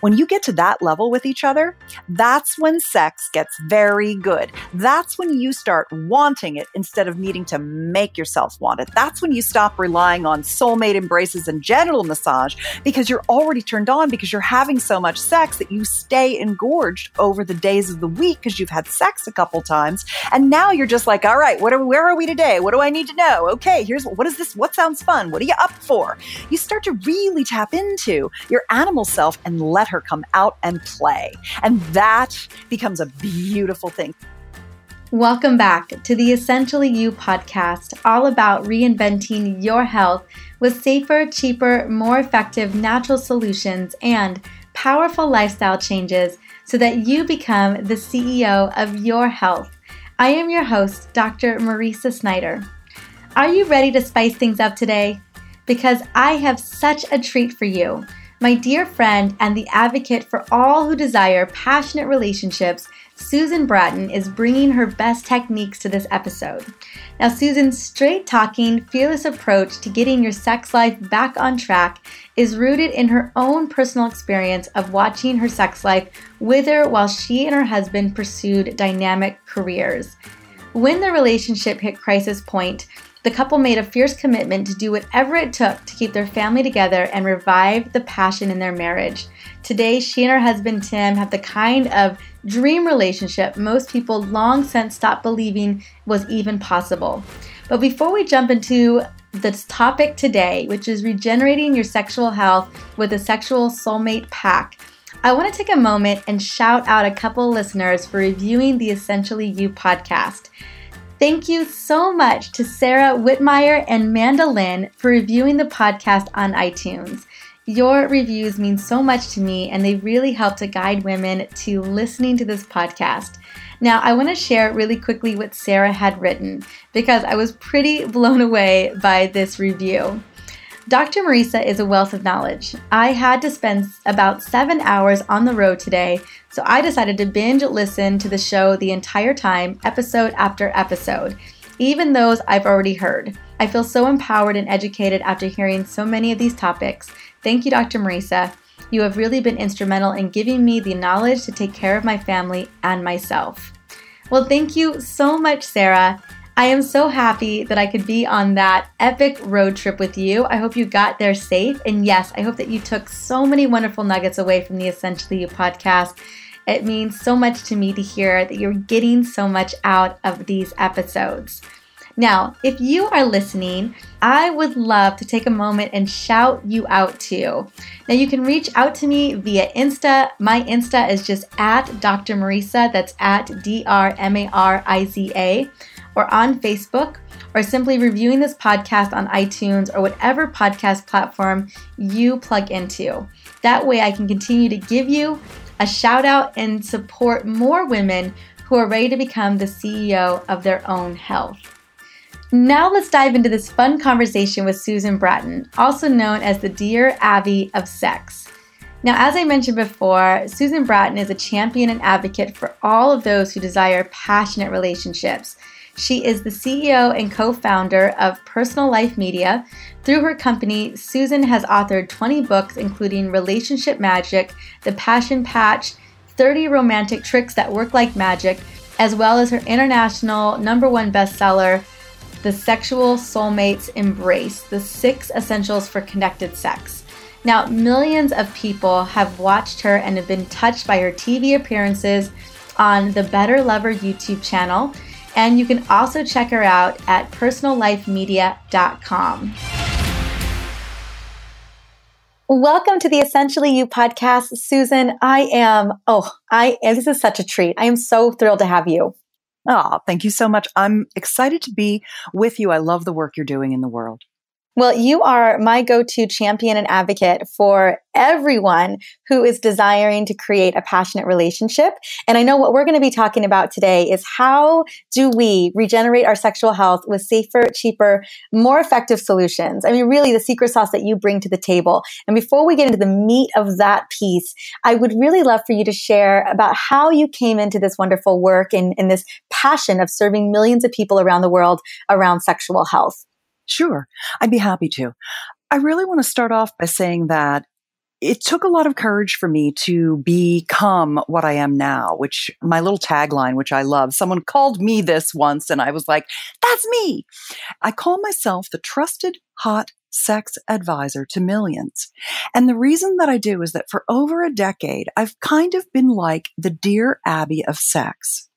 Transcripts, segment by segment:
When you get to that level with each other, that's when sex gets very good. That's when you start wanting it instead of needing to make yourself want it. That's when you stop relying on soulmate embraces and genital massage because you're already turned on because you're having so much sex that you stay engorged over the days of the week because you've had sex a couple times. And now you're just like, all right, what are, where are we today? What do I need to know? Okay, here's what is this? What sounds fun? What are you up for? You start to really tap into your animal self and let her come out and play. And that becomes a beautiful thing. Welcome back to the Essentially You podcast, all about reinventing your health with safer, cheaper, more effective natural solutions and powerful lifestyle changes so that you become the CEO of your health. I am your host, Dr. Mariza Snyder. Are you ready to spice things up today? Because I have such a treat for you. My dear friend and the advocate for all who desire passionate relationships, Susan Bratton is bringing her best techniques to this episode. Now, Susan's straight talking, fearless approach to getting your sex life back on track is rooted in her own personal experience of watching her sex life wither while she and her husband pursued dynamic careers. When the relationship hit crisis point, the couple made a fierce commitment to do whatever it took to keep their family together and revive the passion in their marriage. Today, she and her husband Tim have the kind of dream relationship most people long since stopped believing was even possible. But before we jump into this topic today, which is regenerating your sexual health with a sexual soulmate pact, I want to take a moment and shout out a couple listeners for reviewing the Essentially You podcast. Thank you so much to Sarah Whitmire and Manda Lynn for reviewing the podcast on iTunes. Your reviews mean so much to me, and they really help to guide women to listening to this podcast. Now, I want to share really quickly what Sarah had written because I was pretty blown away by this review. Dr. Mariza is a wealth of knowledge. I had to spend about seven hours on the road today, so I decided to binge listen to the show the entire time, episode after episode, even those I've already heard. I feel so empowered and educated after hearing so many of these topics. Thank you, Dr. Mariza. You have really been instrumental in giving me the knowledge to take care of my family and myself. Well, thank you so much, Sarah. I am so happy that I could be on that epic road trip with you. I hope you got there safe. And yes, I hope that you took so many wonderful nuggets away from the Essentially You podcast. It means so much to me to hear that you're getting so much out of these episodes. Now, if you are listening, I would love to take a moment and shout you out too. Now, you can reach out to me via Insta. My Insta is just at Dr. Mariza, that's at D R M A R I Z A or on Facebook, or simply reviewing this podcast on iTunes or whatever podcast platform you plug into. That way, I can continue to give you a shout out and support more women who are ready to become the CEO of their own health. Now, let's dive into this fun conversation with Susan Bratton, also known as the Dear Abby of Sex. Now, as I mentioned before, Susan Bratton is a champion and advocate for all of those who desire passionate relationships. She is the CEO and co founder of Personal Life Media. Through her company, Susan has authored 20 books, including Relationship Magic, The Passion Patch, 30 Romantic Tricks That Work Like Magic, as well as her international number one bestseller, The Sexual Soulmates Embrace The Six Essentials for Connected Sex. Now, millions of people have watched her and have been touched by her TV appearances on the Better Lover YouTube channel. And you can also check her out at personallifemedia.com. Welcome to the Essentially You podcast, Susan. I am, oh, I, this is such a treat. I am so thrilled to have you. Oh, thank you so much. I'm excited to be with you. I love the work you're doing in the world. Well, you are my go to champion and advocate for everyone who is desiring to create a passionate relationship. And I know what we're going to be talking about today is how do we regenerate our sexual health with safer, cheaper, more effective solutions? I mean, really the secret sauce that you bring to the table. And before we get into the meat of that piece, I would really love for you to share about how you came into this wonderful work and, and this passion of serving millions of people around the world around sexual health. Sure, I'd be happy to. I really want to start off by saying that it took a lot of courage for me to become what I am now, which my little tagline, which I love, someone called me this once and I was like, that's me. I call myself the trusted hot sex advisor to millions. And the reason that I do is that for over a decade, I've kind of been like the dear Abby of sex.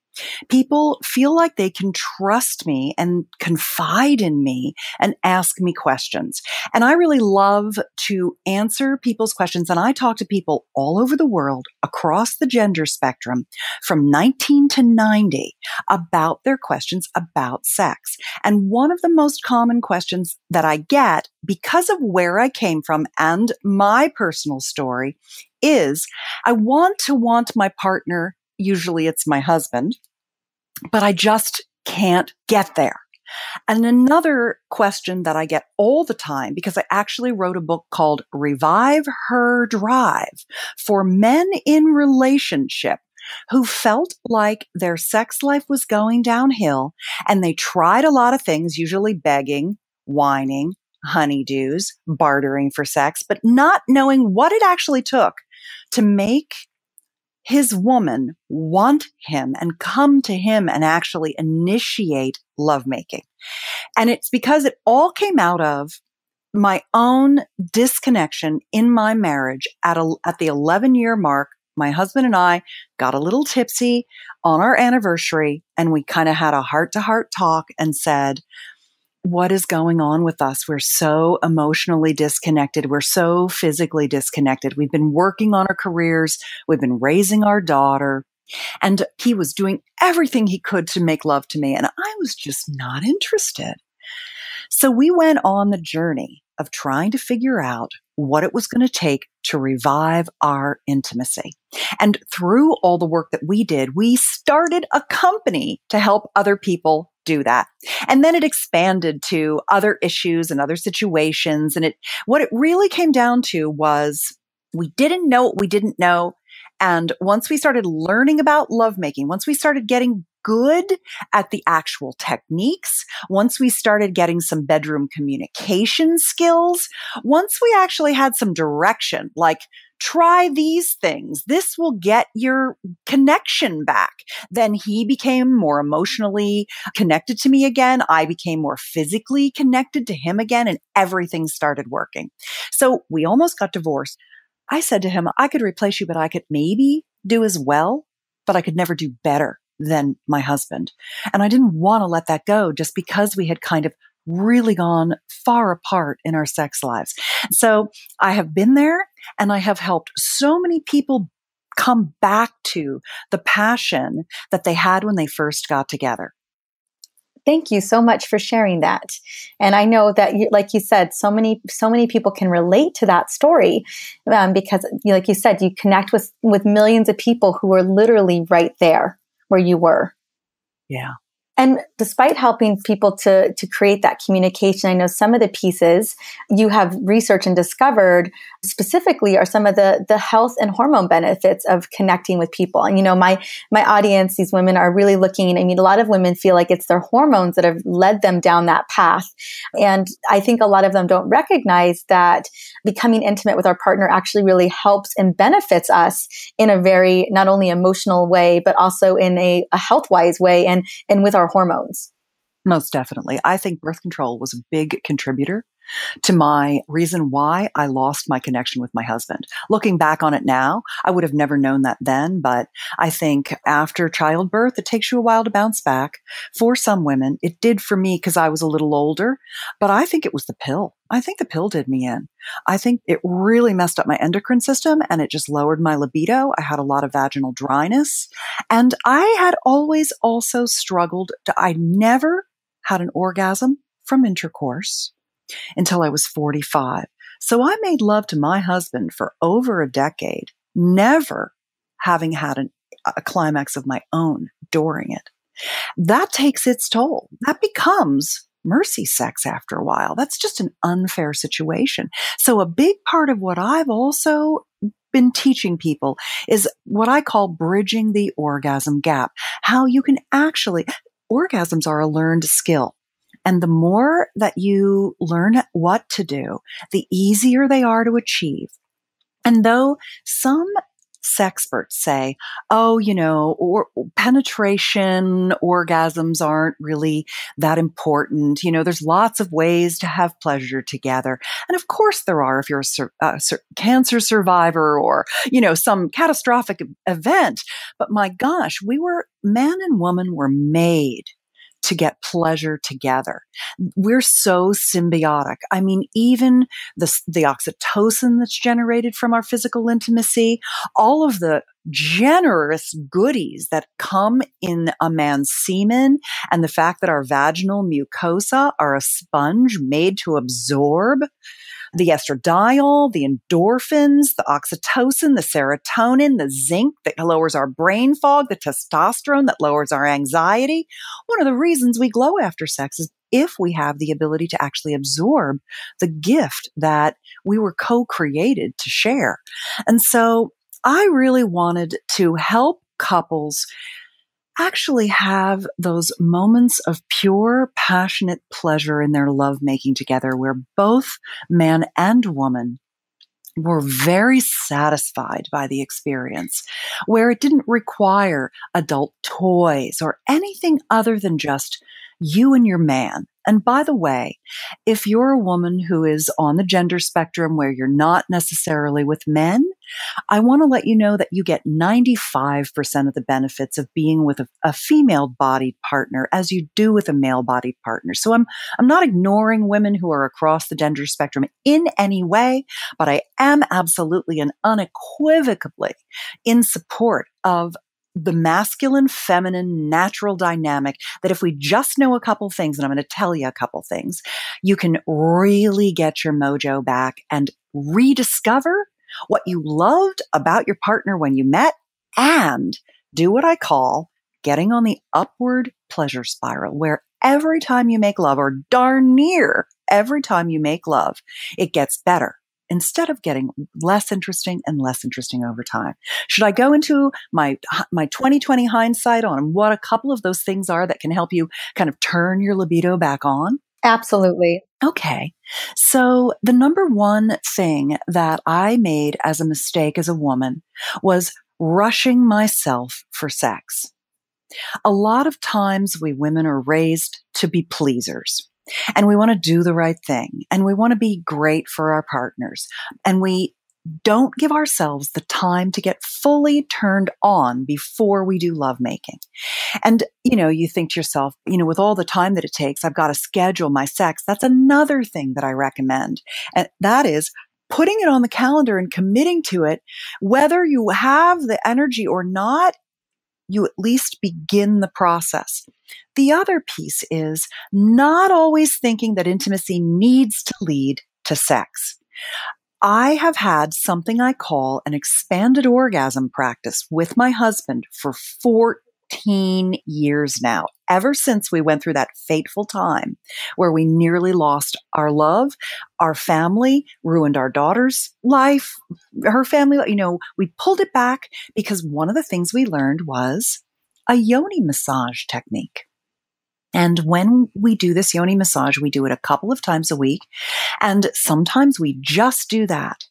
People feel like they can trust me and confide in me and ask me questions. And I really love to answer people's questions. And I talk to people all over the world across the gender spectrum from 19 to 90 about their questions about sex. And one of the most common questions that I get because of where I came from and my personal story is I want to want my partner Usually it's my husband, but I just can't get there. And another question that I get all the time, because I actually wrote a book called Revive Her Drive for men in relationship who felt like their sex life was going downhill and they tried a lot of things, usually begging, whining, honeydews, bartering for sex, but not knowing what it actually took to make his woman want him and come to him and actually initiate lovemaking. And it's because it all came out of my own disconnection in my marriage at a, at the 11 year mark. My husband and I got a little tipsy on our anniversary and we kind of had a heart to heart talk and said, what is going on with us. We're so emotionally disconnected. We're so physically disconnected. We've been working on our careers. We've been raising our daughter. And he was doing everything he could to make love to me. And I was just not interested. So we went on the journey of trying to figure out what it was going to take to revive our intimacy. And through all the work that we did, we started a company to help other people do that. And then it expanded to other issues and other situations. And it, what it really came down to was we didn't know what we didn't know. And once we started learning about lovemaking, once we started getting good at the actual techniques, once we started getting some bedroom communication skills, once we actually had some direction, like try these things. This will get your connection back. Then he became more emotionally connected to me again. I became more physically connected to him again and everything started working. So we almost got divorced. I said to him, I could replace you, but I could maybe do as well, but I could never do better than my husband. And I didn't want to let that go just because we had kind of really gone far apart in our sex lives. So I have been there and I have helped so many people come back to the passion that they had when they first got together. Thank you so much for sharing that. And I know that, you, like you said, so many so many people can relate to that story um, because, like you said, you connect with with millions of people who are literally right there where you were. Yeah. And despite helping people to, to create that communication, I know some of the pieces you have researched and discovered specifically are some of the, the health and hormone benefits of connecting with people. And, you know, my, my audience, these women are really looking, I mean, a lot of women feel like it's their hormones that have led them down that path. And I think a lot of them don't recognize that becoming intimate with our partner actually really helps and benefits us in a very, not only emotional way, but also in a, a health wise way and, and with our our hormones. Most definitely. I think birth control was a big contributor to my reason why I lost my connection with my husband. Looking back on it now, I would have never known that then, but I think after childbirth, it takes you a while to bounce back. For some women, it did for me because I was a little older, but I think it was the pill. I think the pill did me in. I think it really messed up my endocrine system and it just lowered my libido. I had a lot of vaginal dryness and I had always also struggled to, I never had an orgasm from intercourse until I was 45. So I made love to my husband for over a decade, never having had an, a climax of my own during it. That takes its toll. That becomes mercy sex after a while. That's just an unfair situation. So a big part of what I've also been teaching people is what I call bridging the orgasm gap. How you can actually, orgasms are a learned skill. And the more that you learn what to do, the easier they are to achieve. And though some sexperts say, oh, you know, or penetration orgasms aren't really that important. You know, there's lots of ways to have pleasure together. And of course there are if you're a sur- uh, sur- cancer survivor or, you know, some catastrophic event. But my gosh, we were, man and woman were made to get pleasure together. We're so symbiotic. I mean, even the, the oxytocin that's generated from our physical intimacy, all of the generous goodies that come in a man's semen and the fact that our vaginal mucosa are a sponge made to absorb the estradiol, the endorphins, the oxytocin, the serotonin, the zinc that lowers our brain fog, the testosterone that lowers our anxiety. One of the reasons we glow after sex is if we have the ability to actually absorb the gift that we were co-created to share. And so I really wanted to help couples actually have those moments of pure, passionate pleasure in their lovemaking together where both man and woman were very satisfied by the experience, where it didn't require adult toys or anything other than just you and your man. And by the way, if you're a woman who is on the gender spectrum where you're not necessarily with men, I want to let you know that you get 95% of the benefits of being with a, a female bodied partner as you do with a male bodied partner. So I'm, I'm not ignoring women who are across the gender spectrum in any way, but I am absolutely and unequivocally in support of the masculine feminine natural dynamic that if we just know a couple things, and I'm going to tell you a couple things, you can really get your mojo back and rediscover what you loved about your partner when you met and do what I call getting on the upward pleasure spiral where every time you make love or darn near every time you make love, it gets better instead of getting less interesting and less interesting over time. Should I go into my my 2020 hindsight on what a couple of those things are that can help you kind of turn your libido back on? Absolutely. Okay. So the number one thing that I made as a mistake as a woman was rushing myself for sex. A lot of times we women are raised to be pleasers. And we want to do the right thing and we want to be great for our partners. And we don't give ourselves the time to get fully turned on before we do lovemaking. And, you know, you think to yourself, you know, with all the time that it takes, I've got to schedule my sex. That's another thing that I recommend. And that is putting it on the calendar and committing to it, whether you have the energy or not, you at least begin the process. The other piece is not always thinking that intimacy needs to lead to sex. I have had something I call an expanded orgasm practice with my husband for 14 years now, ever since we went through that fateful time where we nearly lost our love, our family, ruined our daughter's life, her family, you know, we pulled it back because one of the things we learned was a yoni massage technique. And when we do this yoni massage, we do it a couple of times a week. And sometimes we just do that.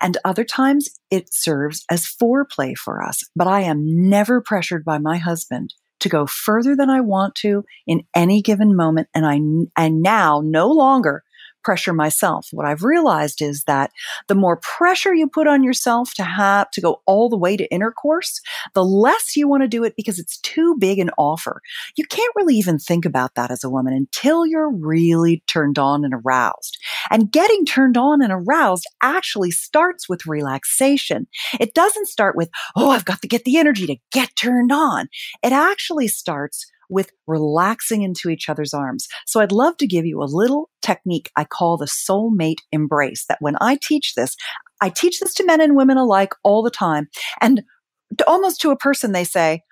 And other times it serves as foreplay for us. But I am never pressured by my husband to go further than I want to in any given moment. And I, and now no longer pressure myself. What I've realized is that the more pressure you put on yourself to have to go all the way to intercourse, the less you want to do it because it's too big an offer. You can't really even think about that as a woman until you're really turned on and aroused. And getting turned on and aroused actually starts with relaxation. It doesn't start with, oh, I've got to get the energy to get turned on. It actually starts with relaxing into each other's arms. So I'd love to give you a little technique I call the soulmate embrace that when I teach this, I teach this to men and women alike all the time. And to, almost to a person, they say,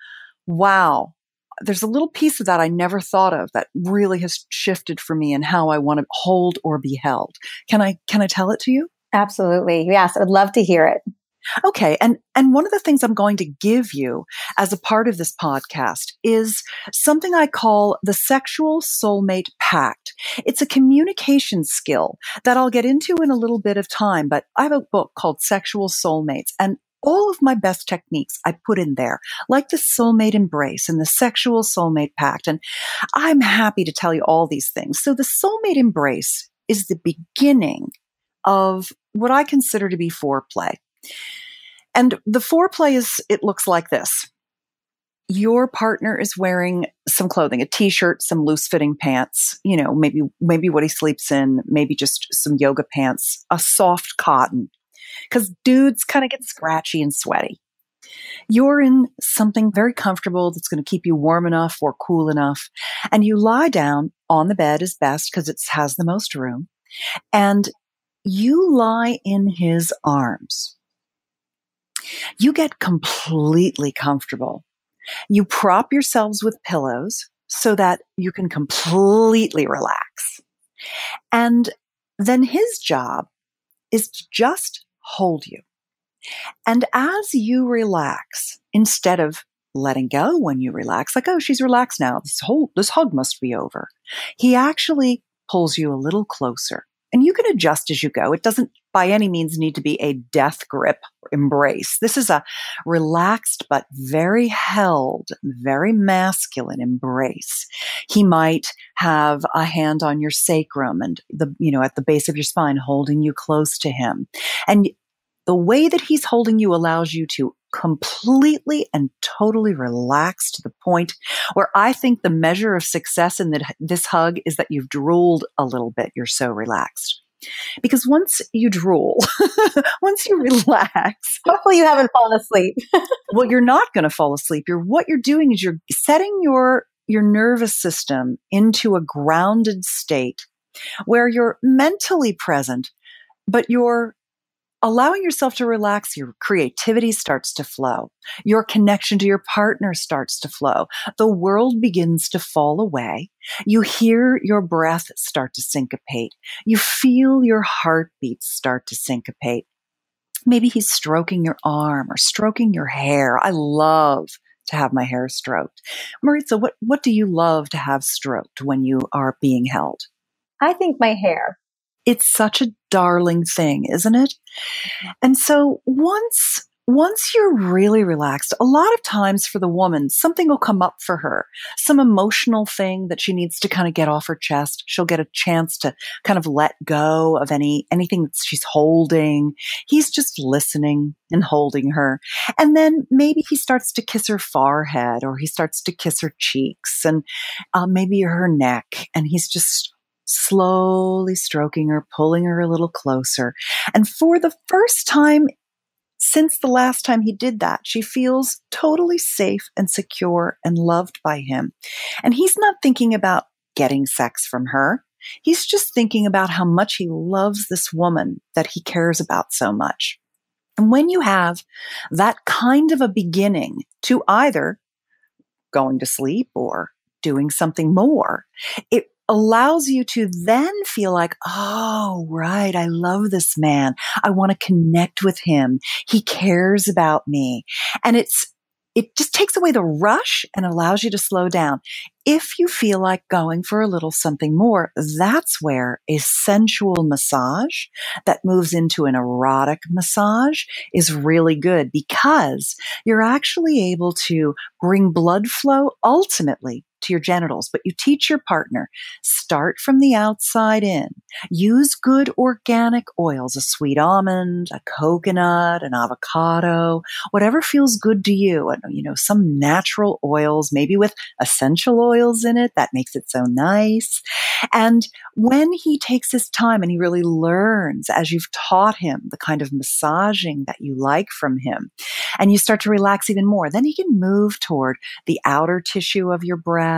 wow, there's a little piece of that I never thought of that really has shifted for me and how I want to hold or be held. Can I, can I tell it to you? Absolutely. Yes. I'd love to hear it. Okay. And, and one of the things I'm going to give you as a part of this podcast is something I call the sexual soulmate pact. It's a communication skill that I'll get into in a little bit of time, but I have a book called Sexual Soulmates and all of my best techniques I put in there, like the soulmate embrace and the sexual soulmate pact. And I'm happy to tell you all these things. So the soulmate embrace is the beginning of what I consider to be foreplay. And the foreplay is, it looks like this. Your partner is wearing some clothing, a t-shirt, some loose fitting pants, you know, maybe, maybe what he sleeps in, maybe just some yoga pants, a soft cotton. Cause dudes kind of get scratchy and sweaty. You're in something very comfortable that's going to keep you warm enough or cool enough. And you lie down on the bed is best because it has the most room. And you lie in his arms. You get completely comfortable. You prop yourselves with pillows so that you can completely relax. And then his job is to just hold you. And as you relax, instead of letting go when you relax, like, oh, she's relaxed now. This whole, this hug must be over. He actually pulls you a little closer you can adjust as you go. It doesn't by any means need to be a death grip embrace. This is a relaxed but very held, very masculine embrace. He might have a hand on your sacrum and the, you know, at the base of your spine holding you close to him. And the way that he's holding you allows you to completely and totally relax to the point where I think the measure of success in the, this hug is that you've drooled a little bit. You're so relaxed. Because once you drool, once you relax, hopefully you haven't fallen asleep. well, you're not going to fall asleep. You're what you're doing is you're setting your your nervous system into a grounded state where you're mentally present, but you're allowing yourself to relax, your creativity starts to flow. Your connection to your partner starts to flow. The world begins to fall away. You hear your breath start to syncopate. You feel your heartbeats start to syncopate. Maybe he's stroking your arm or stroking your hair. I love to have my hair stroked. Maritza, what, what do you love to have stroked when you are being held? I think my hair. It's such a darling thing, isn't it? And so once once you're really relaxed, a lot of times for the woman, something will come up for her, some emotional thing that she needs to kind of get off her chest. She'll get a chance to kind of let go of any, anything that she's holding. He's just listening and holding her. And then maybe he starts to kiss her forehead or he starts to kiss her cheeks and uh, maybe her neck. And he's just slowly stroking her, pulling her a little closer. And for the first time since the last time he did that, she feels totally safe and secure and loved by him. And he's not thinking about getting sex from her. He's just thinking about how much he loves this woman that he cares about so much. And when you have that kind of a beginning to either going to sleep or doing something more, it allows you to then feel like, oh, right, I love this man. I want to connect with him. He cares about me. And it's, it just takes away the rush and allows you to slow down. If you feel like going for a little something more, that's where a sensual massage that moves into an erotic massage is really good because you're actually able to bring blood flow ultimately to your genitals, but you teach your partner start from the outside in. Use good organic oils, a sweet almond, a coconut, an avocado, whatever feels good to you. You know, some natural oils, maybe with essential oils in it. That makes it so nice. And when he takes his time and he really learns as you've taught him the kind of massaging that you like from him, and you start to relax even more, then he can move toward the outer tissue of your breast.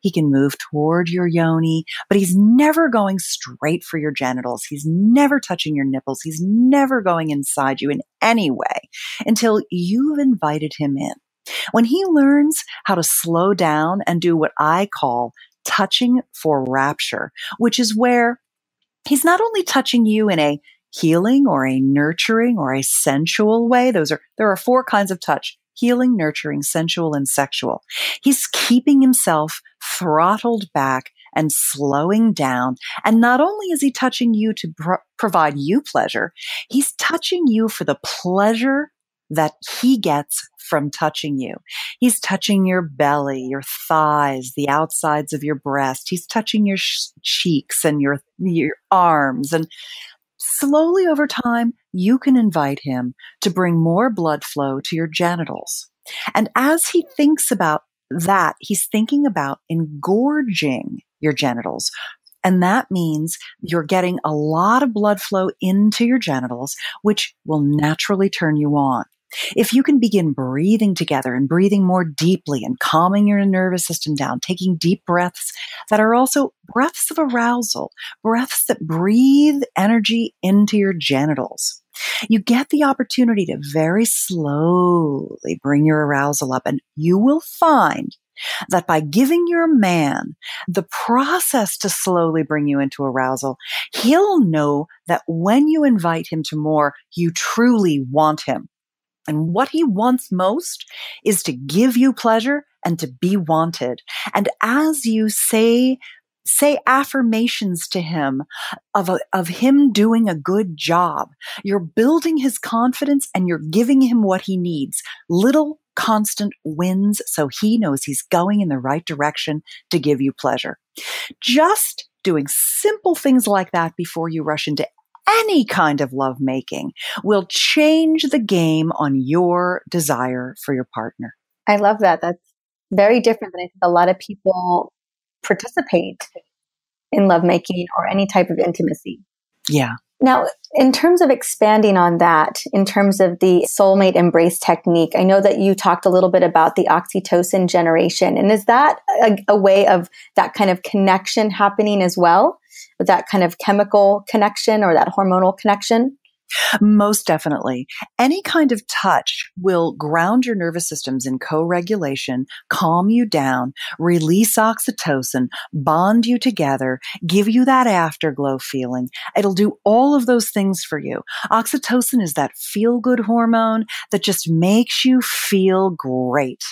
He can move toward your yoni, but he's never going straight for your genitals. He's never touching your nipples. He's never going inside you in any way until you've invited him in. When he learns how to slow down and do what I call touching for rapture, which is where he's not only touching you in a healing or a nurturing or a sensual way. Those are, there are four kinds of touch healing, nurturing, sensual, and sexual. He's keeping himself throttled back and slowing down. And not only is he touching you to pro- provide you pleasure, he's touching you for the pleasure that he gets from touching you. He's touching your belly, your thighs, the outsides of your breast. He's touching your sh- cheeks and your, your arms. And slowly over time, you can invite him to bring more blood flow to your genitals. And as he thinks about that, he's thinking about engorging your genitals. And that means you're getting a lot of blood flow into your genitals, which will naturally turn you on. If you can begin breathing together and breathing more deeply and calming your nervous system down, taking deep breaths that are also breaths of arousal, breaths that breathe energy into your genitals, you get the opportunity to very slowly bring your arousal up and you will find that by giving your man the process to slowly bring you into arousal, he'll know that when you invite him to more, you truly want him. And what he wants most is to give you pleasure and to be wanted. And as you say, say affirmations to him of, a, of him doing a good job, you're building his confidence and you're giving him what he needs. Little constant wins so he knows he's going in the right direction to give you pleasure. Just doing simple things like that before you rush into any kind of lovemaking will change the game on your desire for your partner. I love that. That's very different than I think a lot of people participate in lovemaking or any type of intimacy. Yeah. Now, in terms of expanding on that, in terms of the soulmate embrace technique, I know that you talked a little bit about the oxytocin generation. And is that a, a way of that kind of connection happening as well? That kind of chemical connection or that hormonal connection? Most definitely. Any kind of touch will ground your nervous systems in co regulation, calm you down, release oxytocin, bond you together, give you that afterglow feeling. It'll do all of those things for you. Oxytocin is that feel good hormone that just makes you feel great.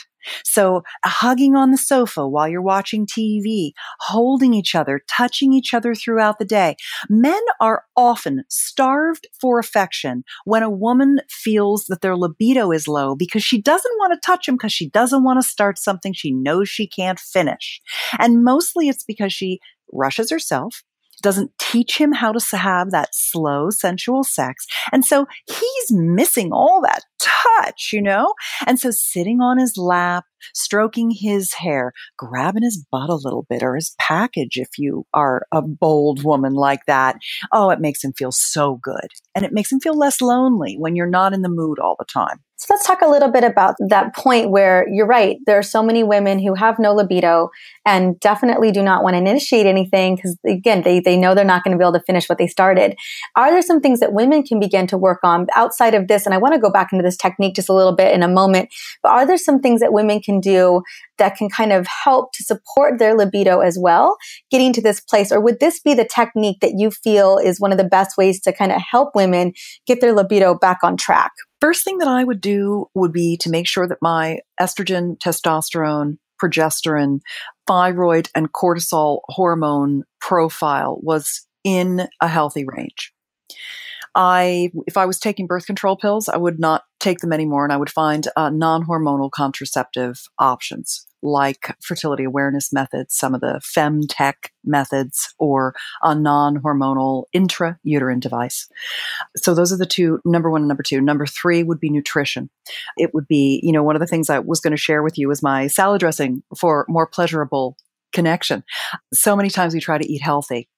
So hugging on the sofa while you're watching TV, holding each other, touching each other throughout the day. Men are often starved for affection when a woman feels that their libido is low because she doesn't want to touch him because she doesn't want to start something she knows she can't finish. And mostly it's because she rushes herself doesn't teach him how to have that slow, sensual sex. And so he's missing all that touch, you know? And so sitting on his lap, stroking his hair, grabbing his butt a little bit or his package if you are a bold woman like that. Oh, it makes him feel so good. And it makes him feel less lonely when you're not in the mood all the time. So let's talk a little bit about that point where you're right. There are so many women who have no libido and definitely do not want to initiate anything because again, they, they know they're not going to be able to finish what they started. Are there some things that women can begin to work on outside of this? And I want to go back into this technique just a little bit in a moment, but are there some things that women can do that can kind of help to support their libido as well, getting to this place? Or would this be the technique that you feel is one of the best ways to kind of help women get their libido back on track? First thing that I would do would be to make sure that my estrogen, testosterone, progesterone, thyroid, and cortisol hormone profile was in a healthy range. I, if I was taking birth control pills, I would not take them anymore, and I would find uh, non-hormonal contraceptive options like fertility awareness methods, some of the femtech methods, or a non-hormonal intrauterine device. So those are the two, number one and number two. Number three would be nutrition. It would be, you know, one of the things I was going to share with you is my salad dressing for more pleasurable connection. So many times we try to eat healthy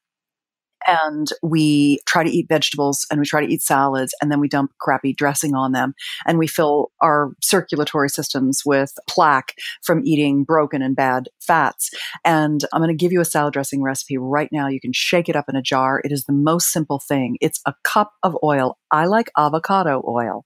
and we try to eat vegetables and we try to eat salads and then we dump crappy dressing on them and we fill our circulatory systems with plaque from eating broken and bad fats. And I'm going to give you a salad dressing recipe right now. You can shake it up in a jar. It is the most simple thing. It's a cup of oil. I like avocado oil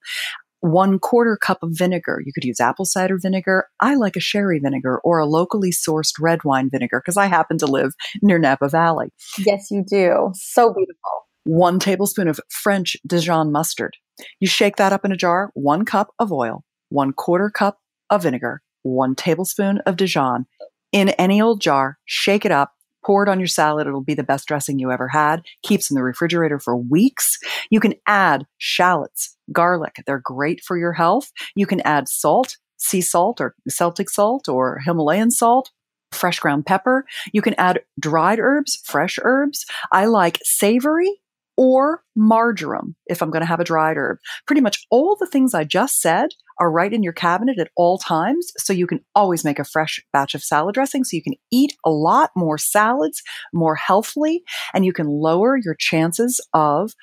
one quarter cup of vinegar. You could use apple cider vinegar. I like a sherry vinegar or a locally sourced red wine vinegar because I happen to live near Napa Valley. Yes, you do. So beautiful. one tablespoon of French Dijon mustard. You shake that up in a jar, one cup of oil, one quarter cup of vinegar, one tablespoon of Dijon in any old jar, shake it up, pour it on your salad. It'll be the best dressing you ever had. Keeps in the refrigerator for weeks. You can add shallots, garlic. They're great for your health. You can add salt, sea salt or Celtic salt or Himalayan salt fresh ground pepper. You can add dried herbs, fresh herbs. I like savory or marjoram if I'm going to have a dried herb. Pretty much all the things I just said are right in your cabinet at all times. So you can always make a fresh batch of salad dressing. So you can eat a lot more salads more healthily and you can lower your chances of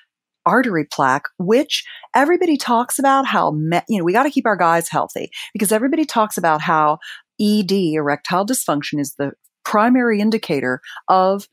artery plaque, which everybody talks about how, me- you know, we got to keep our guys healthy because everybody talks about how ED, erectile dysfunction, is the primary indicator of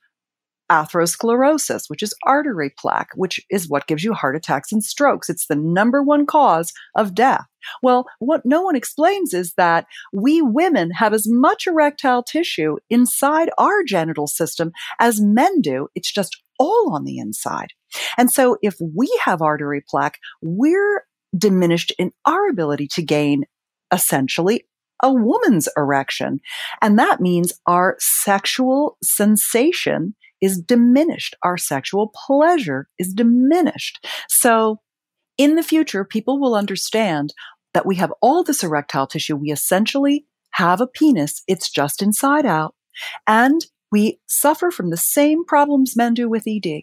atherosclerosis, which is artery plaque, which is what gives you heart attacks and strokes. It's the number one cause of death. Well, what no one explains is that we women have as much erectile tissue inside our genital system as men do. It's just all on the inside. And so if we have artery plaque, we're diminished in our ability to gain essentially a woman's erection. And that means our sexual sensation is diminished. Our sexual pleasure is diminished. So in the future, people will understand that we have all this erectile tissue. We essentially have a penis. It's just inside out. And we suffer from the same problems men do with ED.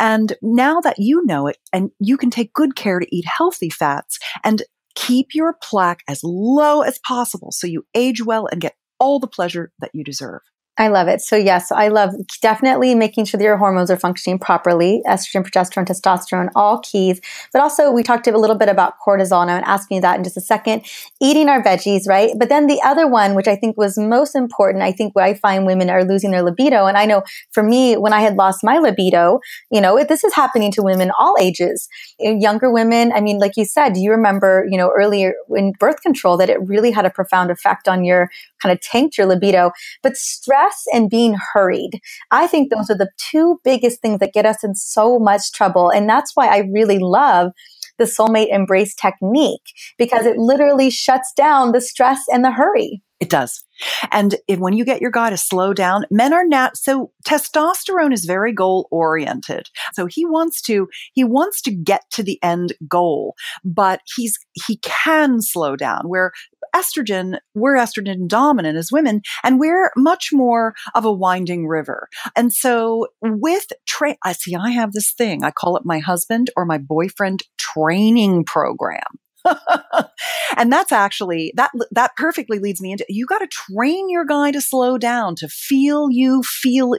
And now that you know it and you can take good care to eat healthy fats and keep your plaque as low as possible so you age well and get all the pleasure that you deserve. I love it. So yes, I love definitely making sure that your hormones are functioning properly. Estrogen, progesterone, testosterone, all keys. But also we talked a little bit about cortisol and I'm asking you that in just a second. Eating our veggies, right? But then the other one, which I think was most important, I think where I find women are losing their libido. And I know for me, when I had lost my libido, you know, this is happening to women all ages. Uh, younger women, I mean, like you said, do you remember, you know, earlier in birth control that it really had a profound effect on your kind of tanked your libido. But stress stress and being hurried. I think those are the two biggest things that get us in so much trouble. And that's why I really love the soulmate embrace technique because it literally shuts down the stress and the hurry. It does. And if, when you get your guy to slow down, men are not, so testosterone is very goal oriented. So he wants to, he wants to get to the end goal, but he's, he can slow down where estrogen, we're estrogen dominant as women, and we're much more of a winding river. And so with train, I see, I have this thing, I call it my husband or my boyfriend training program. and that's actually that that perfectly leads me into you got to train your guy to slow down to feel you feel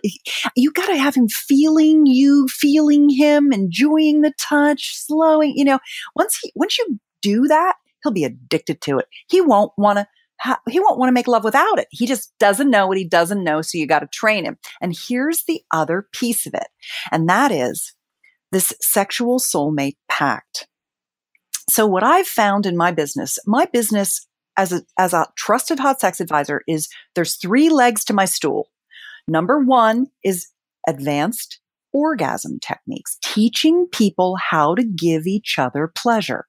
you got to have him feeling you feeling him enjoying the touch slowing you know once he once you do that he'll be addicted to it. He won't want to he won't want to make love without it. He just doesn't know what he doesn't know, so you got to train him. And here's the other piece of it. And that is this sexual soulmate pact. So what I've found in my business, my business as a, as a trusted hot sex advisor is there's three legs to my stool. Number one is advanced orgasm techniques, teaching people how to give each other pleasure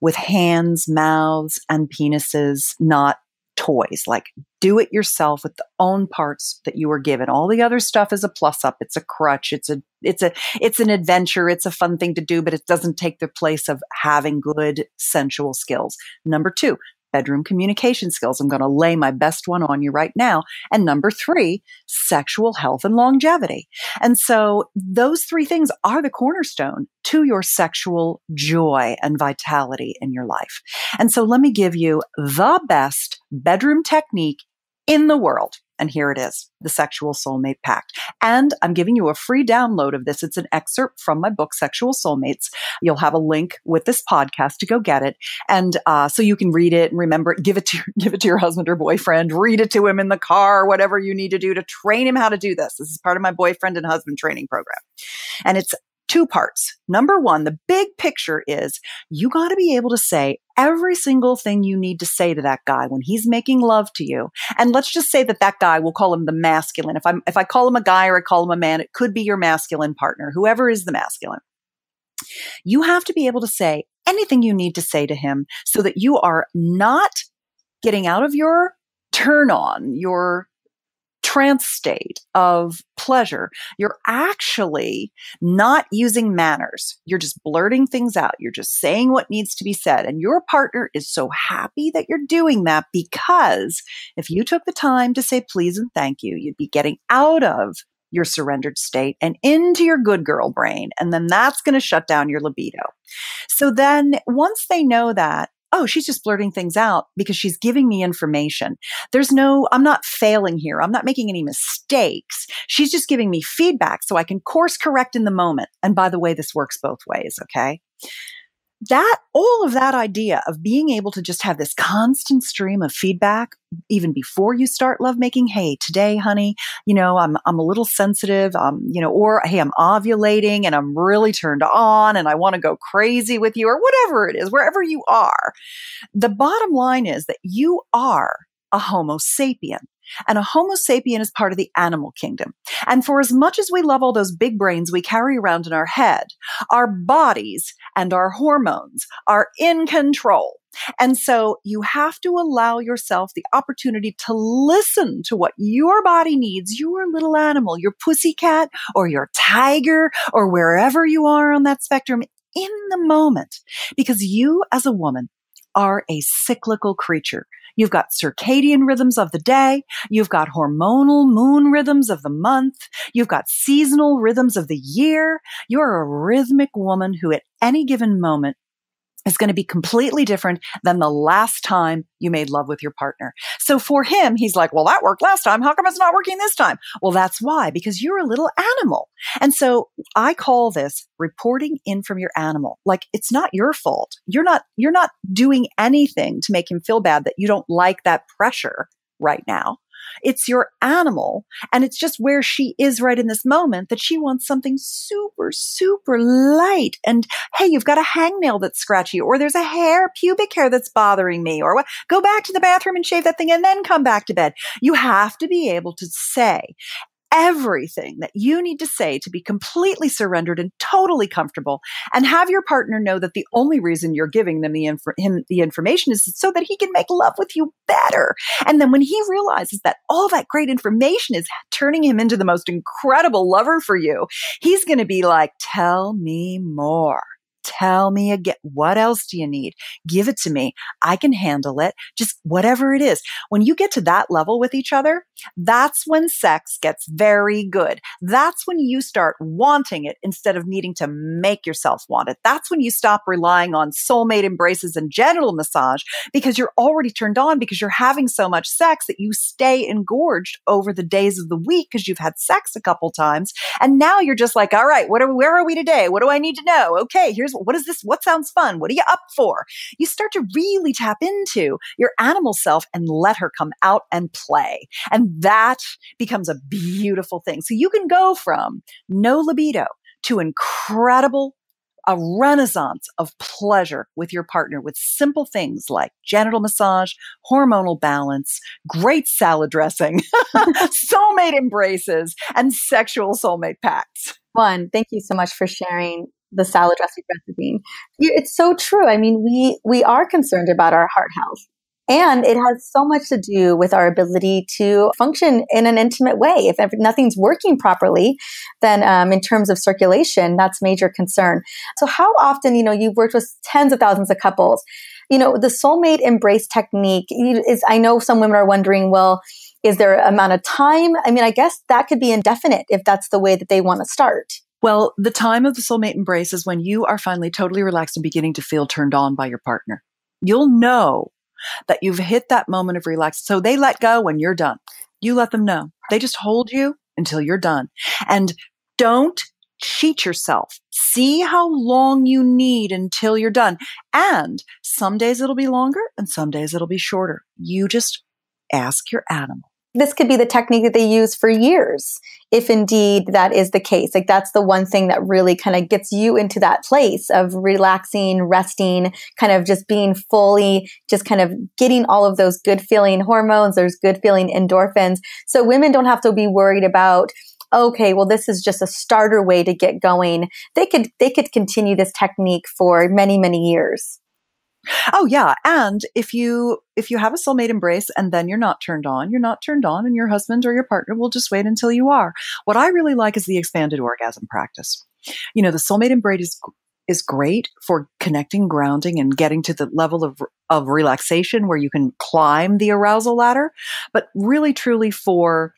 with hands, mouths, and penises, not toys. Like do it yourself with the own parts that you were given. All the other stuff is a plus up. It's a crutch. It's a, it's a, it's an adventure. It's a fun thing to do, but it doesn't take the place of having good sensual skills. Number two, bedroom communication skills. I'm going to lay my best one on you right now. And number three, sexual health and longevity. And so those three things are the cornerstone to your sexual joy and vitality in your life. And so let me give you the best bedroom technique in the world. And here it is, the Sexual Soulmate Pact. And I'm giving you a free download of this. It's an excerpt from my book, Sexual Soulmates. You'll have a link with this podcast to go get it. And uh, so you can read it and remember it, give it to give it to your husband or boyfriend, read it to him in the car, whatever you need to do to train him how to do this. This is part of my boyfriend and husband training program. And it's two parts. Number one, the big picture is you got to be able to say, every single thing you need to say to that guy when he's making love to you. And let's just say that that guy, we'll call him the masculine. If I'm, if I call him a guy or I call him a man, it could be your masculine partner, whoever is the masculine. You have to be able to say anything you need to say to him so that you are not getting out of your turn on, your trance state of pleasure, you're actually not using manners. You're just blurting things out. You're just saying what needs to be said. And your partner is so happy that you're doing that because if you took the time to say please and thank you, you'd be getting out of your surrendered state and into your good girl brain. And then that's going to shut down your libido. So then once they know that, oh, she's just blurting things out because she's giving me information. There's no, I'm not failing here. I'm not making any mistakes. She's just giving me feedback so I can course correct in the moment. And by the way, this works both ways. Okay that all of that idea of being able to just have this constant stream of feedback even before you start lovemaking hey today honey you know i'm i'm a little sensitive um you know or hey i'm ovulating and i'm really turned on and i want to go crazy with you or whatever it is wherever you are the bottom line is that you are a homo sapien and a Homo sapien is part of the animal kingdom. And for as much as we love all those big brains we carry around in our head, our bodies and our hormones are in control. And so you have to allow yourself the opportunity to listen to what your body needs, your little animal, your pussycat or your tiger or wherever you are on that spectrum in the moment. Because you as a woman are a cyclical creature. You've got circadian rhythms of the day. You've got hormonal moon rhythms of the month. You've got seasonal rhythms of the year. You're a rhythmic woman who at any given moment is going to be completely different than the last time you made love with your partner. So for him, he's like, well, that worked last time. How come it's not working this time? Well, that's why, because you're a little animal. And so I call this reporting in from your animal. Like it's not your fault. You're not, you're not doing anything to make him feel bad that you don't like that pressure right now. It's your animal. And it's just where she is right in this moment that she wants something super, super light. And hey, you've got a hangnail that's scratchy, or there's a hair, pubic hair that's bothering me, or what? Go back to the bathroom and shave that thing and then come back to bed. You have to be able to say, everything that you need to say to be completely surrendered and totally comfortable and have your partner know that the only reason you're giving them the, inf- him the information is so that he can make love with you better. And then when he realizes that all that great information is turning him into the most incredible lover for you, he's going to be like, tell me more. Tell me again. What else do you need? Give it to me. I can handle it. Just whatever it is. When you get to that level with each other, that's when sex gets very good. That's when you start wanting it instead of needing to make yourself want it. That's when you stop relying on soulmate embraces and genital massage because you're already turned on because you're having so much sex that you stay engorged over the days of the week because you've had sex a couple times. And now you're just like, all right, what are, where are we today? What do I need to know? Okay, here's what is this? What sounds fun? What are you up for? You start to really tap into your animal self and let her come out and play. And that becomes a beautiful thing. So you can go from no libido to incredible a renaissance of pleasure with your partner with simple things like genital massage, hormonal balance, great salad dressing, soulmate embraces, and sexual soulmate pacts. One, thank you so much for sharing the salad dressing recipe. It's so true. I mean, we we are concerned about our heart health. And it has so much to do with our ability to function in an intimate way. If nothing's working properly, then um, in terms of circulation, that's major concern. So, how often, you know, you've worked with tens of thousands of couples. You know, the soulmate embrace technique is. I know some women are wondering, well, is there amount of time? I mean, I guess that could be indefinite if that's the way that they want to start. Well, the time of the soulmate embrace is when you are finally totally relaxed and beginning to feel turned on by your partner. You'll know that you've hit that moment of relax. So they let go when you're done. You let them know. They just hold you until you're done. And don't cheat yourself. See how long you need until you're done. And some days it'll be longer and some days it'll be shorter. You just ask your animal this could be the technique that they use for years if indeed that is the case. Like that's the one thing that really kind of gets you into that place of relaxing resting kind of just being fully just kind of getting all of those good feeling hormones there's good feeling endorphins. So women don't have to be worried about okay well this is just a starter way to get going. They could they could continue this technique for many many years Oh yeah, and if you if you have a soulmate embrace and then you're not turned on, you're not turned on and your husband or your partner will just wait until you are. What I really like is the expanded orgasm practice. You know, the soulmate embrace is is great for connecting, grounding and getting to the level of of relaxation where you can climb the arousal ladder, but really truly for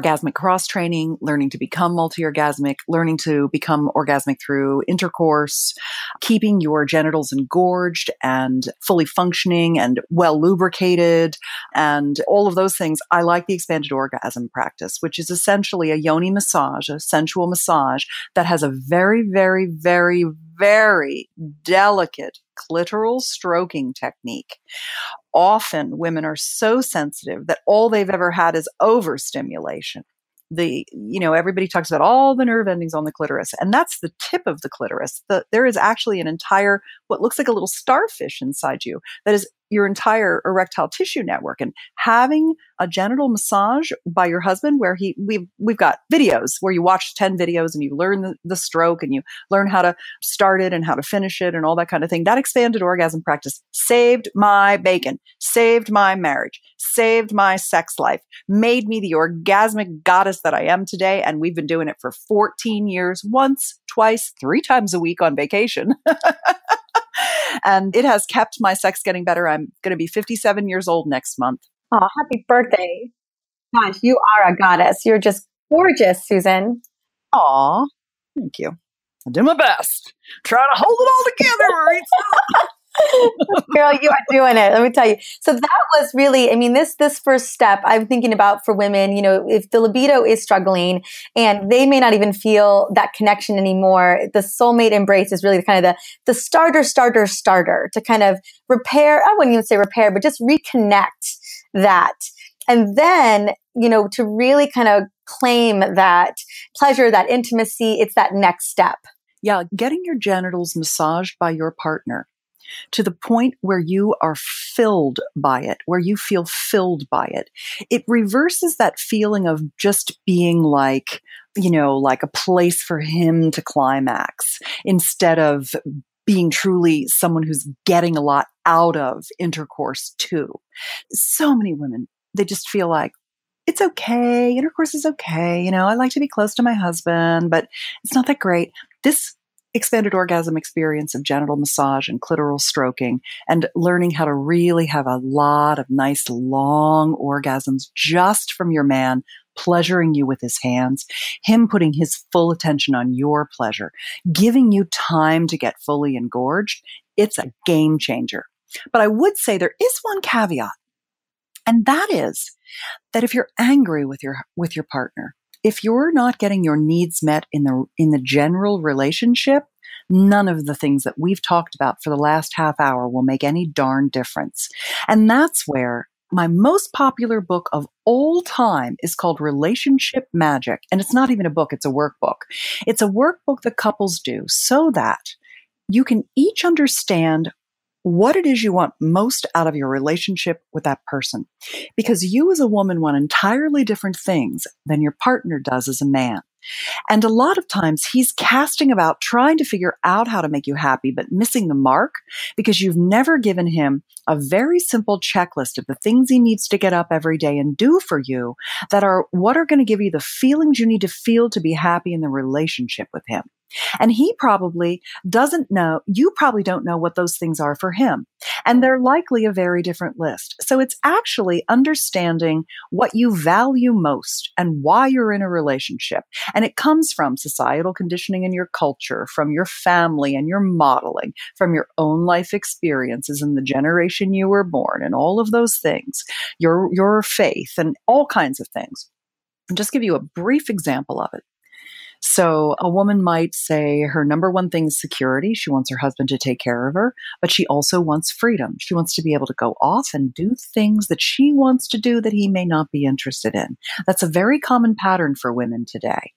orgasmic cross training, learning to become multi orgasmic, learning to become orgasmic through intercourse, keeping your genitals engorged and fully functioning and well lubricated, and all of those things. I like the expanded orgasm practice, which is essentially a yoni massage, a sensual massage that has a very, very, very, very delicate clitoral stroking technique. Often women are so sensitive that all they've ever had is overstimulation. The you know everybody talks about all the nerve endings on the clitoris and that's the tip of the clitoris. The, there is actually an entire what looks like a little starfish inside you that is your entire erectile tissue network. And having a genital massage by your husband where he we've we've got videos where you watch 10 videos and you learn the, the stroke and you learn how to start it and how to finish it and all that kind of thing. That expanded orgasm practice saved my bacon saved my marriage saved my sex life made me the orgasmic goddess that i am today. And we've been doing it for 14 years once twice three times a week on vacation and it has kept my sex getting better. I'm going to be 57 years old next month. Oh, happy birthday. Gosh, you are a goddess. You're just gorgeous, Susan. Aw, thank you. I do my best. Try to hold it all together, Girl, you are doing it. Let me tell you. So that was really, I mean, this this first step I'm thinking about for women, you know, if the libido is struggling and they may not even feel that connection anymore, the soulmate embrace is really kind of the the starter, starter, starter to kind of repair, I wouldn't even say repair, but just reconnect that. And then, you know, to really kind of claim that pleasure, that intimacy, it's that next step. Yeah, getting your genitals massaged by your partner to the point where you are filled by it, where you feel filled by it. It reverses that feeling of just being like, you know, like a place for him to climax instead of being truly someone who's getting a lot out of intercourse too. So many women, they just feel like, it's okay. Intercourse is okay. You know, I like to be close to my husband, but it's not that great. This expanded orgasm experience of genital massage and clitoral stroking and learning how to really have a lot of nice long orgasms just from your man pleasuring you with his hands, him putting his full attention on your pleasure, giving you time to get fully engorged. It's a game changer. But I would say there is one caveat. And that is that if you're angry with your, with your partner, if you're not getting your needs met in the in the general relationship, none of the things that we've talked about for the last half hour will make any darn difference. And that's where my most popular book of all time is called Relationship Magic. And it's not even a book, it's a workbook. It's a workbook that couples do so that you can each understand what it is you want most out of your relationship with that person. Because you as a woman want entirely different things than your partner does as a man. And a lot of times he's casting about trying to figure out how to make you happy, but missing the mark because you've never given him a very simple checklist of the things he needs to get up every day and do for you that are what are going to give you the feelings you need to feel to be happy in the relationship with him. And he probably doesn't know, you probably don't know what those things are for him. And they're likely a very different list. So it's actually understanding what you value most and why you're in a relationship. And it comes from societal conditioning in your culture, from your family and your modeling, from your own life experiences and the generation you were born and all of those things, your, your faith and all kinds of things. And just give you a brief example of it So a woman might say her number one thing is security. She wants her husband to take care of her, but she also wants freedom. She wants to be able to go off and do things that she wants to do that he may not be interested in. That's a very common pattern for women today.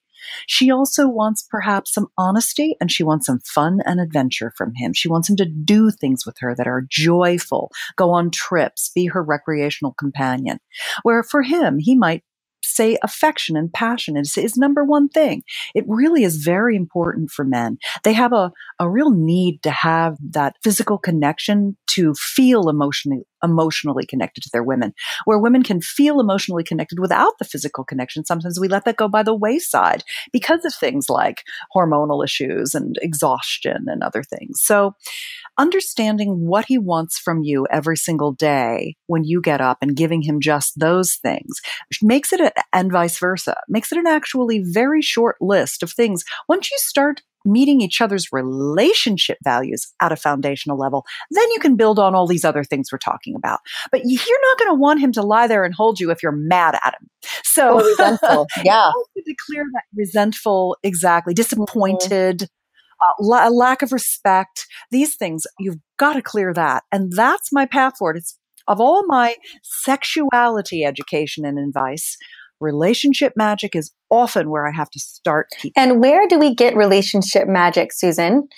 She also wants perhaps some honesty and she wants some fun and adventure from him. She wants him to do things with her that are joyful, go on trips, be her recreational companion. Where for him, he might say affection and passion is, is number one thing. It really is very important for men. They have a, a real need to have that physical connection to feel emotionally emotionally connected to their women. Where women can feel emotionally connected without the physical connection, sometimes we let that go by the wayside because of things like hormonal issues and exhaustion and other things. So understanding what he wants from you every single day when you get up and giving him just those things makes it a, and vice versa makes it an actually very short list of things once you start meeting each other's relationship values at a foundational level, then you can build on all these other things we're talking about. But you're not going to want him to lie there and hold you if you're mad at him. So oh, resentful, yeah, to clear that resentful, exactly disappointed. Mm-hmm. Uh, la- lack of respect, these things, you've got to clear that. And that's my path forward. It's of all my sexuality education and advice, relationship magic is often where I have to start. And where do we get relationship magic, Susan?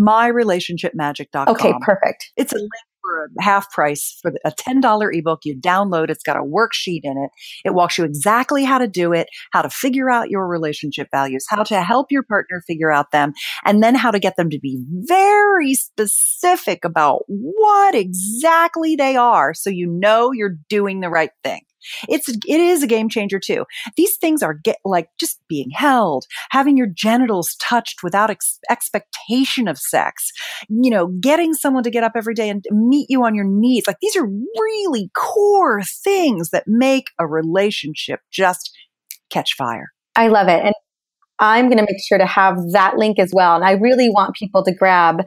MyRelationshipMagic.com. Okay, perfect. It's a link for a half price for a $10 ebook. You download, it's got a worksheet in it. It walks you exactly how to do it, how to figure out your relationship values, how to help your partner figure out them, and then how to get them to be very specific about what exactly they are so you know you're doing the right thing. It's, it is a game changer too. These things are get like just being held, having your genitals touched without ex- expectation of sex, you know, getting someone to get up every day and meet you on your knees. Like these are really core things that make a relationship just catch fire. I love it. And I'm going to make sure to have that link as well. And I really want people to grab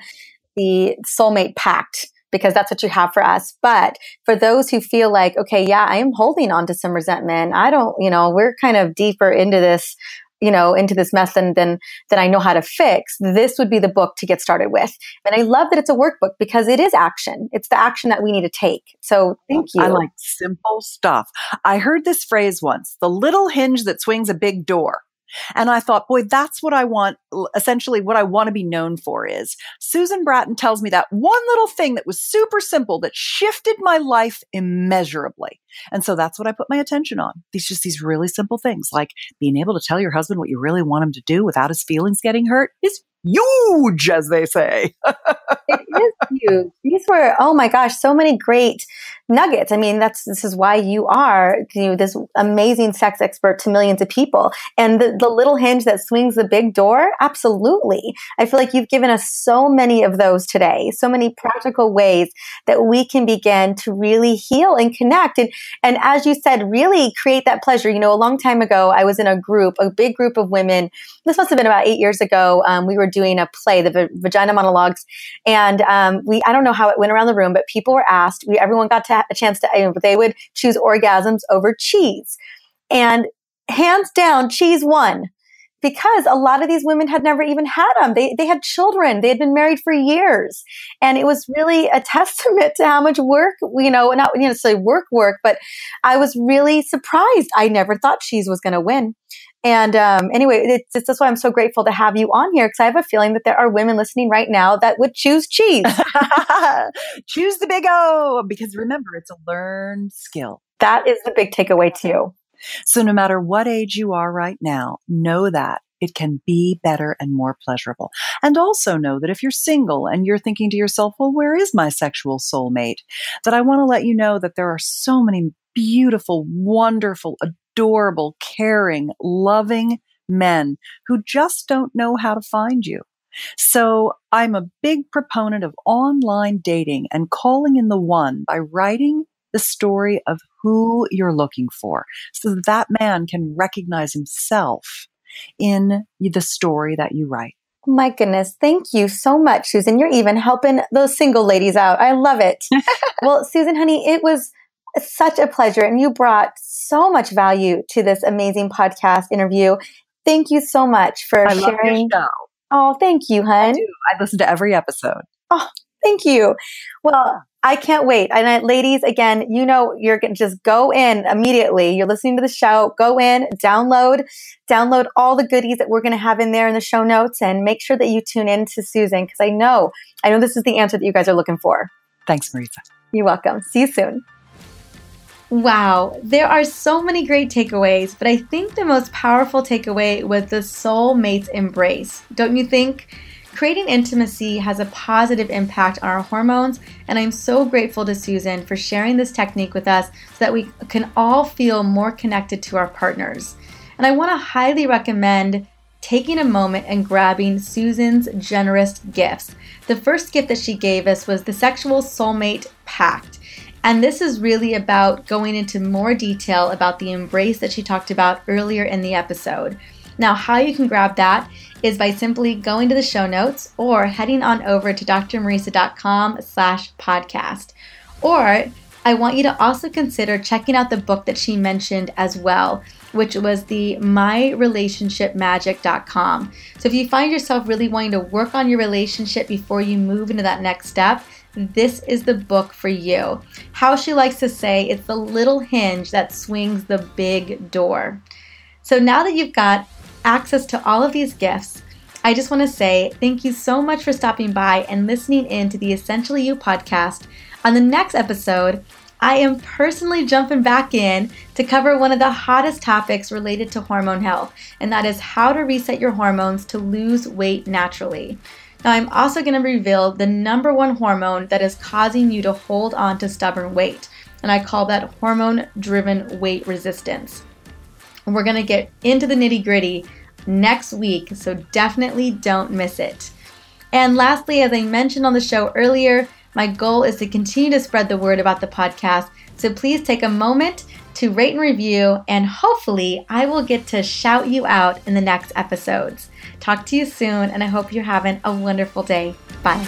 the Soulmate Pact because that's what you have for us. But for those who feel like, okay, yeah, I am holding on to some resentment. I don't, you know, we're kind of deeper into this you know into this mess than than than I know how to fix this would be the book to get started with. And I love that it's a workbook because it is action. It's the action that we need to take. So thank you. I like simple stuff. I heard this phrase once the little hinge that swings a big door and I thought, boy, that's what I want. Essentially, what I want to be known for is Susan Bratton tells me that one little thing that was super simple that shifted my life immeasurably. And so that's what I put my attention on. These just these really simple things like being able to tell your husband what you really want him to do without his feelings getting hurt is huge, as they say. it is huge. These were, oh my gosh, so many great nuggets. I mean, that's this is why you are you know, this amazing sex expert to millions of people. And the, the little hinge that swings the big door, absolutely. I feel like you've given us so many of those today, so many practical ways that we can begin to really heal and connect. And and as you said, really create that pleasure. You know, a long time ago, I was in a group, a big group of women. This must have been about eight years ago. Um, we were doing a play, the v- Vagina Monologues, and um, we I don't know how it went around the room, but people were asked. We everyone got to a chance to. They would choose orgasms over cheese, and hands down, cheese won because a lot of these women had never even had them. They, they had children. They had been married for years. And it was really a testament to how much work, you know, not you know, say work work, but I was really surprised. I never thought cheese was going to win. And um, anyway, it's, it's that's why I'm so grateful to have you on here because I have a feeling that there are women listening right now that would choose cheese. choose the big O because remember, it's a learned skill. That is the big takeaway too. So no matter what age you are right now, know that it can be better and more pleasurable. And also know that if you're single and you're thinking to yourself, well, where is my sexual soulmate? That I want to let you know that there are so many beautiful, wonderful, adorable, caring, loving men who just don't know how to find you. So I'm a big proponent of online dating and calling in the one by writing the story of who you're looking for so that, that man can recognize himself in the story that you write. My goodness. Thank you so much, Susan. You're even helping those single ladies out. I love it. well, Susan, honey, it was such a pleasure. And you brought so much value to this amazing podcast interview. thank you so much for I sharing. love your show. Oh, thank you, hun. I do. I listen to every episode. Oh, thank you. Well, I can't wait. And I, ladies, again, you know, you're going to just go in immediately. You're listening to the show, go in, download, download all the goodies that we're going to have in there in the show notes and make sure that you tune in to Susan because I know, I know this is the answer that you guys are looking for. Thanks, Mariza. You're welcome. See you soon. Wow, there are so many great takeaways, but I think the most powerful takeaway was the soulmate's embrace. Don't you think? Creating intimacy has a positive impact on our hormones, and I'm so grateful to Susan for sharing this technique with us so that we can all feel more connected to our partners. And I want to highly recommend taking a moment and grabbing Susan's generous gifts. The first gift that she gave us was the Sexual Soulmate Pact. And this is really about going into more detail about the embrace that she talked about earlier in the episode. Now, how you can grab that is by simply going to the show notes or heading on over to drmariza.com slash podcast. Or I want you to also consider checking out the book that she mentioned as well, which was the myrelationshipmagic.com. So if you find yourself really wanting to work on your relationship before you move into that next step, this is the book for you. How she likes to say, it's the little hinge that swings the big door. So now that you've got access to all of these gifts, I just want to say thank you so much for stopping by and listening in to the Essentially You podcast. On the next episode, I am personally jumping back in to cover one of the hottest topics related to hormone health, and that is how to reset your hormones to lose weight naturally. Now, I'm also going to reveal the number one hormone that is causing you to hold on to stubborn weight, and I call that hormone driven weight resistance. And we're going to get into the nitty gritty next week, so definitely don't miss it. And lastly, as I mentioned on the show earlier, my goal is to continue to spread the word about the podcast, so please take a moment to rate and review, and hopefully, I will get to shout you out in the next episodes. Talk to you soon, and I hope you're having a wonderful day. Bye.